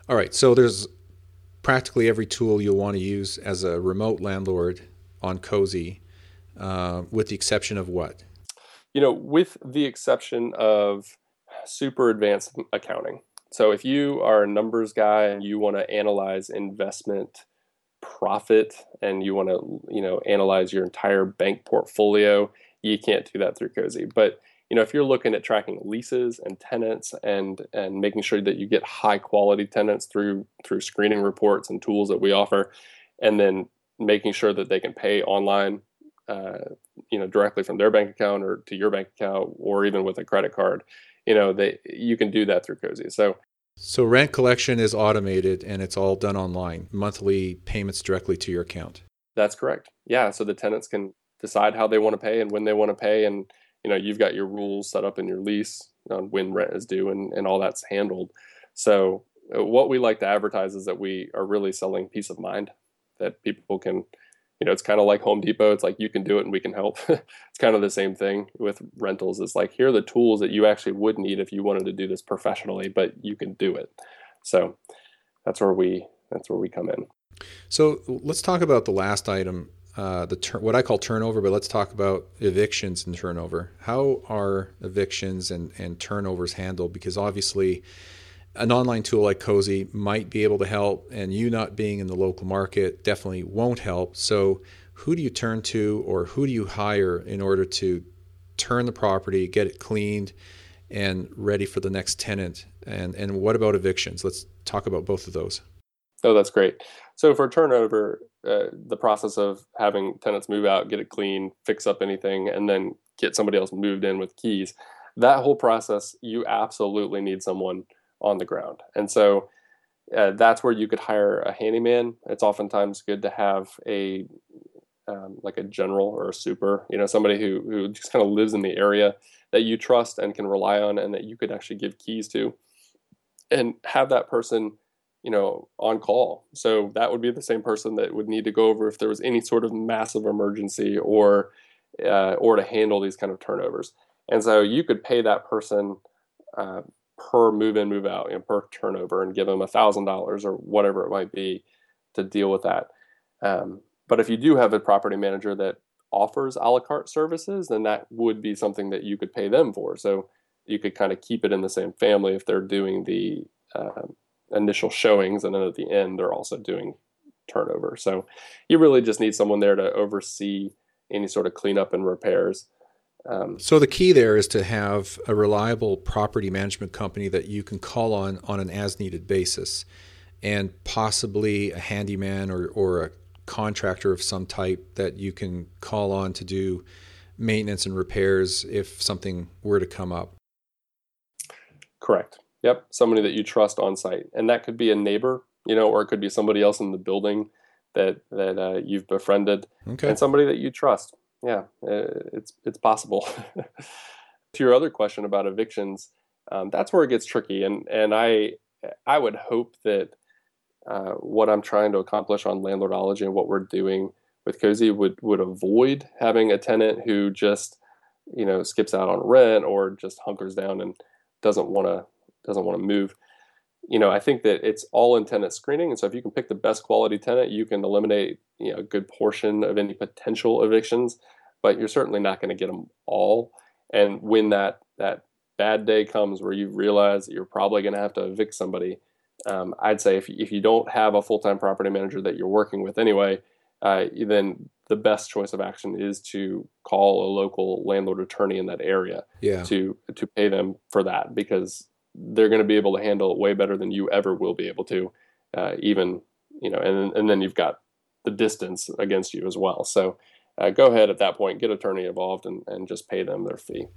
All right. So there's practically every tool you'll want to use as a remote landlord on Cozy, uh, with the exception of what? You know, with the exception of super advanced accounting. So if you are a numbers guy and you want to analyze investment profit and you want to, you know, analyze your entire bank portfolio, you can't do that through Cozy. But you know if you're looking at tracking leases and tenants and and making sure that you get high quality tenants through through screening reports and tools that we offer and then making sure that they can pay online uh, you know directly from their bank account or to your bank account or even with a credit card you know they you can do that through cozy. So so rent collection is automated and it's all done online monthly payments directly to your account? That's correct. Yeah so the tenants can decide how they want to pay and when they want to pay and you know you've got your rules set up in your lease on when rent is due and, and all that's handled. So uh, what we like to advertise is that we are really selling peace of mind that people can you know it's kind of like home depot it's like you can do it and we can help. It's kind of the same thing with rentals. It's like here are the tools that you actually would need if you wanted to do this professionally but you can do it. So that's where we that's where we come in. So let's talk about the last item uh, the what I call turnover, but let's talk about evictions and turnover. How are evictions and, and turnovers handled? Because obviously, an online tool like Cozy might be able to help, and you not being in the local market definitely won't help. So, who do you turn to, or who do you hire in order to turn the property, get it cleaned, and ready for the next tenant? And and what about evictions? Let's talk about both of those. Oh, that's great. So for turnover, uh, the process of having tenants move out, get it clean, fix up anything, and then get somebody else moved in with keys, that whole process, you absolutely need someone on the ground. And so uh, that's where you could hire a handyman. It's oftentimes good to have a um, like a general or a super, you know, somebody who who just kind of lives in the area that you trust and can rely on, and that you could actually give keys to, and have that person, you know, on call. So that would be the same person that would need to go over if there was any sort of massive emergency or uh, or to handle these kind of turnovers. And so you could pay that person uh, per move in, move out, you know, per turnover, and give them a thousand dollars or whatever it might be to deal with that. Um, but if you do have a property manager that offers a la carte services, then that would be something that you could pay them for. So you could kind of keep it in the same family if they're doing the uh, initial showings, and then at the end they're also doing turnover. So you really just need someone there to oversee any sort of cleanup and repairs. Um, so the key there is to have a reliable property management company that you can call on on an as-needed basis, and possibly a handyman or, or a contractor of some type that you can call on to do maintenance and repairs if something were to come up. Correct. Yep, somebody that you trust on site, and that could be a neighbor, you know, or it could be somebody else in the building that that uh, you've befriended, okay. and somebody that you trust yeah, uh, it's it's possible. to your other question about evictions, um, that's where it gets tricky, and and I I would hope that uh, what I'm trying to accomplish on landlordology and what we're doing with Cozy would would avoid having a tenant who just you know skips out on rent or just hunkers down and doesn't want to doesn't want to move you know, I think that it's all in tenant screening. And so if you can pick the best quality tenant, you can eliminate, you know, a good portion of any potential evictions, but you're certainly not going to get them all. And when that, that bad day comes where you realize that you're probably going to have to evict somebody, um, I'd say if, if you don't have a full-time property manager that you're working with anyway, uh, then the best choice of action is to call a local landlord attorney in that area yeah. to to pay them for that because they're going to be able to handle it way better than you ever will be able to, uh, even you know, and and then you've got the distance against you as well. So. Uh, go ahead at that point, get attorney involved, and, and just pay them their fee.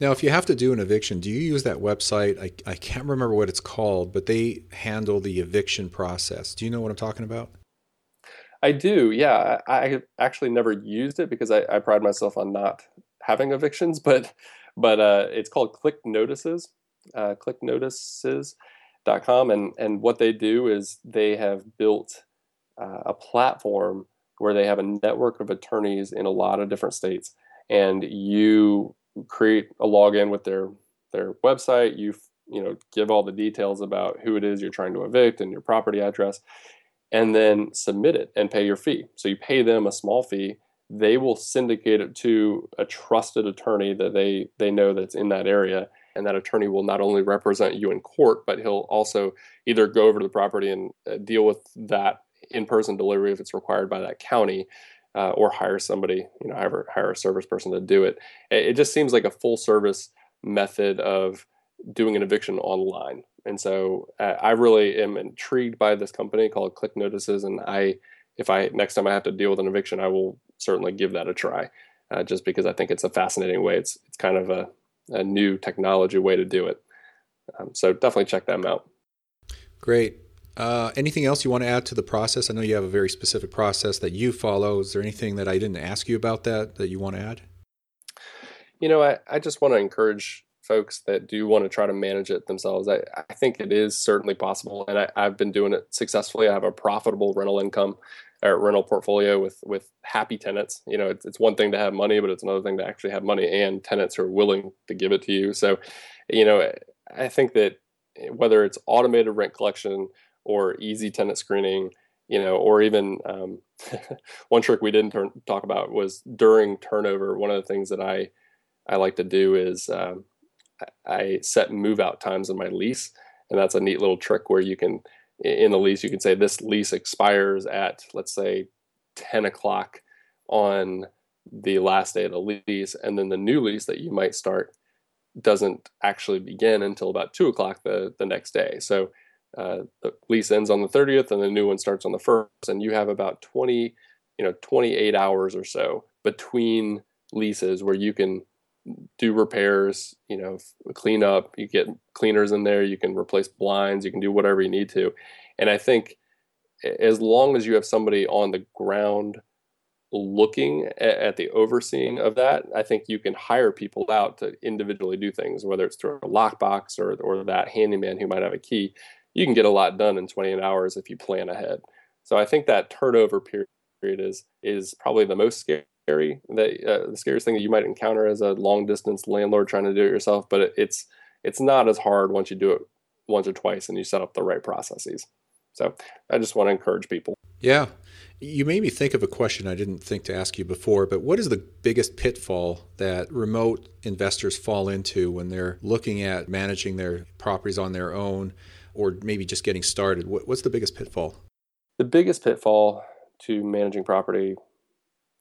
Now, if you have to do an eviction, do you use that website? I, I can't remember what it's called, but they handle the eviction process. Do you know what I'm talking about? I do, yeah. I, I actually never used it because I, I, pride myself on not having evictions, but but uh, it's called Click Notices, uh, clicknotices.com. And, and what they do is they have built uh, a platform where they have a network of attorneys in a lot of different states. And you create a login with their, their website. You, you know, give all the details about who it is you're trying to evict and your property address, and then submit it and pay your fee. So you pay them a small fee they will syndicate it to a trusted attorney that they they know that's in that area and that attorney will not only represent you in court, but he'll also either go over to the property and uh, deal with that in-person delivery if it's required by that county, uh, or hire somebody, you know, hire, hire a service person to do it. It just seems like a full-service method of doing an eviction online. And so uh, I really am intrigued by this company called Click Notices, and I, if I next time I have to deal with an eviction, I will certainly give that a try, uh, just because I think it's a fascinating way. It's it's kind of a a new technology way to do it. Um, so definitely check them out. Great. Uh, anything else you want to add to the process? I know you have a very specific process that you follow. Is there anything that I didn't ask you about that that you want to add? You know, I, I just want to encourage folks that do want to try to manage it themselves. I, I think it is certainly possible, and I, I've been doing it successfully. I have a profitable rental income or rental portfolio with with happy tenants. You know, it's, it's one thing to have money, but it's another thing to actually have money and tenants who are willing to give it to you. So, you know, I think that whether it's automated rent collection or easy tenant screening, you know, or even um, one trick we didn't turn, talk about was during turnover. One of the things that I I like to do is um, I set move out times in my lease, and that's a neat little trick where you can in the lease, you can say this lease expires at, let's say, 10 o'clock on the last day of the lease. And then the new lease that you might start doesn't actually begin until about 2 o'clock the, the next day. So uh, the lease ends on the 30th and the new one starts on the first, and you have about 20, you know, 28 hours or so between leases where you can do repairs, you know, clean up, you get cleaners in there, you can replace blinds, you can do whatever you need to. And I think as long as you have somebody on the ground looking at, the overseeing of that, I think you can hire people out to individually do things, whether it's through a lockbox or, or that handyman who might have a key. You can get a lot done in 28 hours if you plan ahead. So I think that turnover period is is probably the most scary, that uh, the scariest thing that you might encounter as a long distance landlord trying to do it yourself. But it's it's not as hard once you do it once or twice and you set up the right processes. So I just want to encourage people. Yeah. You made me think of a question I didn't think to ask you before, but what is the biggest pitfall that remote investors fall into when they're looking at managing their properties on their own or maybe just getting started? What's the biggest pitfall? The biggest pitfall to managing property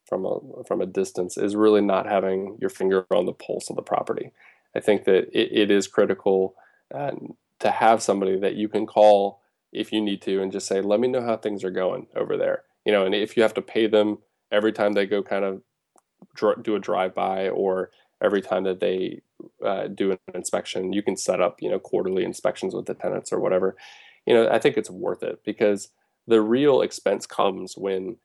from a from a distance is really not having your finger on the pulse of the property. I think that it, it is critical uh, to have somebody that you can call if you need to and just say, let me know how things are going over there. You know, and if you have to pay them every time they go kind of do a drive by or every time that they uh, do an inspection, you can set up, you know, quarterly inspections with the tenants or whatever. You know, I think it's worth it because the real expense comes when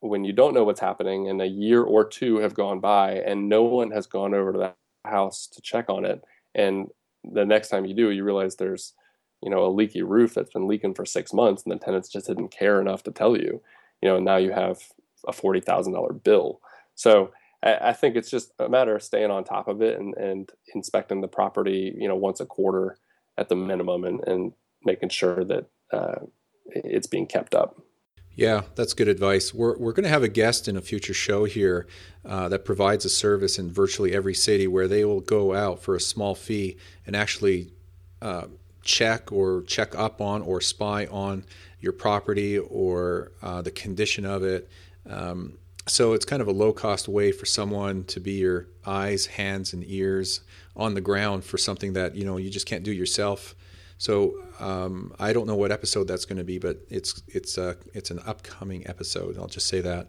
when you don't know what's happening and a year or two have gone by and no one has gone over to that house to check on it. And the next time you do you realize there's you know a leaky roof that's been leaking for six months and the tenants just didn't care enough to tell you you know now you have a $40000 bill. So I, I, think it's just a matter of staying on top of it and, and inspecting the property you know once a quarter at the minimum and, and making sure that uh, it's being kept up yeah, that's good advice. We're, we're going to have a guest in a future show here uh, that provides a service in virtually every city where they will go out for a small fee and actually uh, check or check up on or spy on your property or uh, the condition of it. Um, so it's kind of a low cost way for someone to be your eyes, hands, and ears on the ground for something that you know you just can't do yourself. So um, I don't know what episode that's going to be, but it's it's uh, it's an upcoming episode. I'll just say that.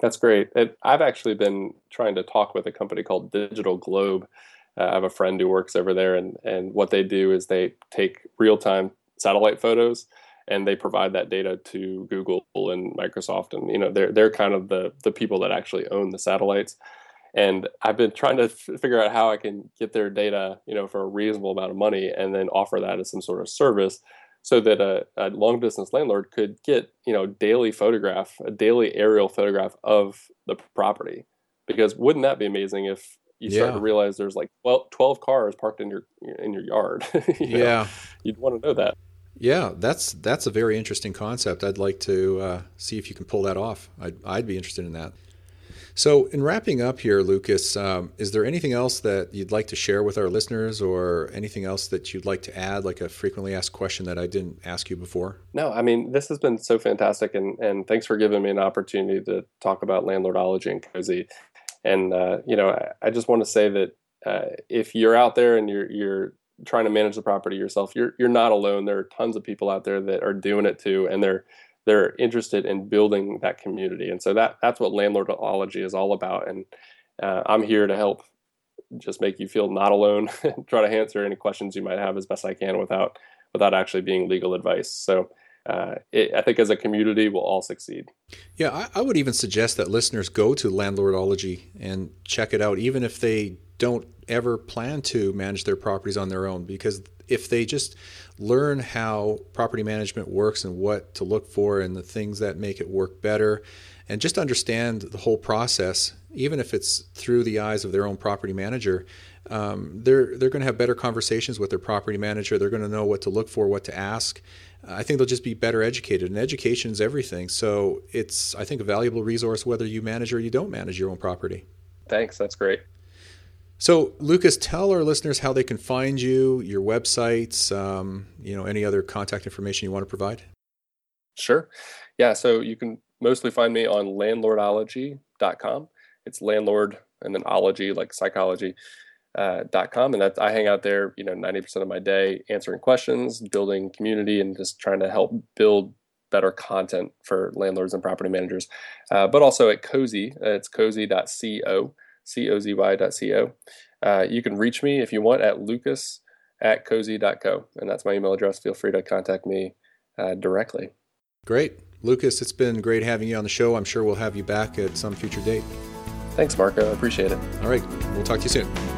That's great. I've actually been trying to talk with a company called Digital Globe uh, I have a friend who works over there, and and what they do is they take real time satellite photos and they provide that data to Google and Microsoft, and you know they're they're kind of the the people that actually own the satellites. And I've been trying to f- figure out how I can get their data, you know, for a reasonable amount of money, and then offer that as some sort of service, so that a, a long distance landlord could get, you know, daily photograph, a daily aerial photograph of the property. Because wouldn't that be amazing if you start yeah. to realize there's like 12, 12, cars parked in your in your yard. you yeah, know? you'd want to know that. Yeah, that's that's a very interesting concept. I'd like to uh, see if you can pull that off. I'd, I'd be interested in that. So, in wrapping up here, Lucas, um, is there anything else that you'd like to share with our listeners, or anything else that you'd like to add, like a frequently asked question that I didn't ask you before? No, I mean this has been so fantastic, and and thanks for giving me an opportunity to talk about landlordology and cozy. And uh, you know, I, I, just want to say that uh, if you're out there and you're you're trying to manage the property yourself, you're you're not alone. There are tons of people out there that are doing it too, and they're they're interested in building that community. And so that that's what landlordology is all about. And uh, I'm here to help just make you feel not alone and try to answer any questions you might have as best I can without without actually being legal advice. So uh, it, I think as a community, we'll all succeed. Yeah, I, I, would even suggest that listeners go to Landlordology and check it out, even if they don't ever plan to manage their properties on their own, because if they just learn how property management works and what to look for and the things that make it work better, and just understand the whole process, even if it's through the eyes of their own property manager, um, they're they're going to have better conversations with their property manager. They're going to know what to look for, what to ask, I think they'll just be better educated. And education is everything. So it's, I think, a valuable resource whether you manage or you don't manage your own property. Thanks. That's great. So, Lucas, tell our listeners how they can find you, your websites, um, you know, any other contact information you want to provide. Sure. Yeah. So you can mostly find me on landlordology.com. It's landlord and then ology, like psychology. Uh, .com, and that I hang out there, you know, 90% of my day answering questions, building community, and just trying to help build better content for landlords and property managers. Uh, but also at Cozy, it's cozy.co, C-O-Z-Y.co. Uh, you can reach me if you want at lucas at cozy.co, and that's my email address. Feel free to contact me uh, directly. Great. Lucas, it's been great having you on the show. I'm sure we'll have you back at some future date. Thanks, Marco. I appreciate it. All right. We'll talk to you soon.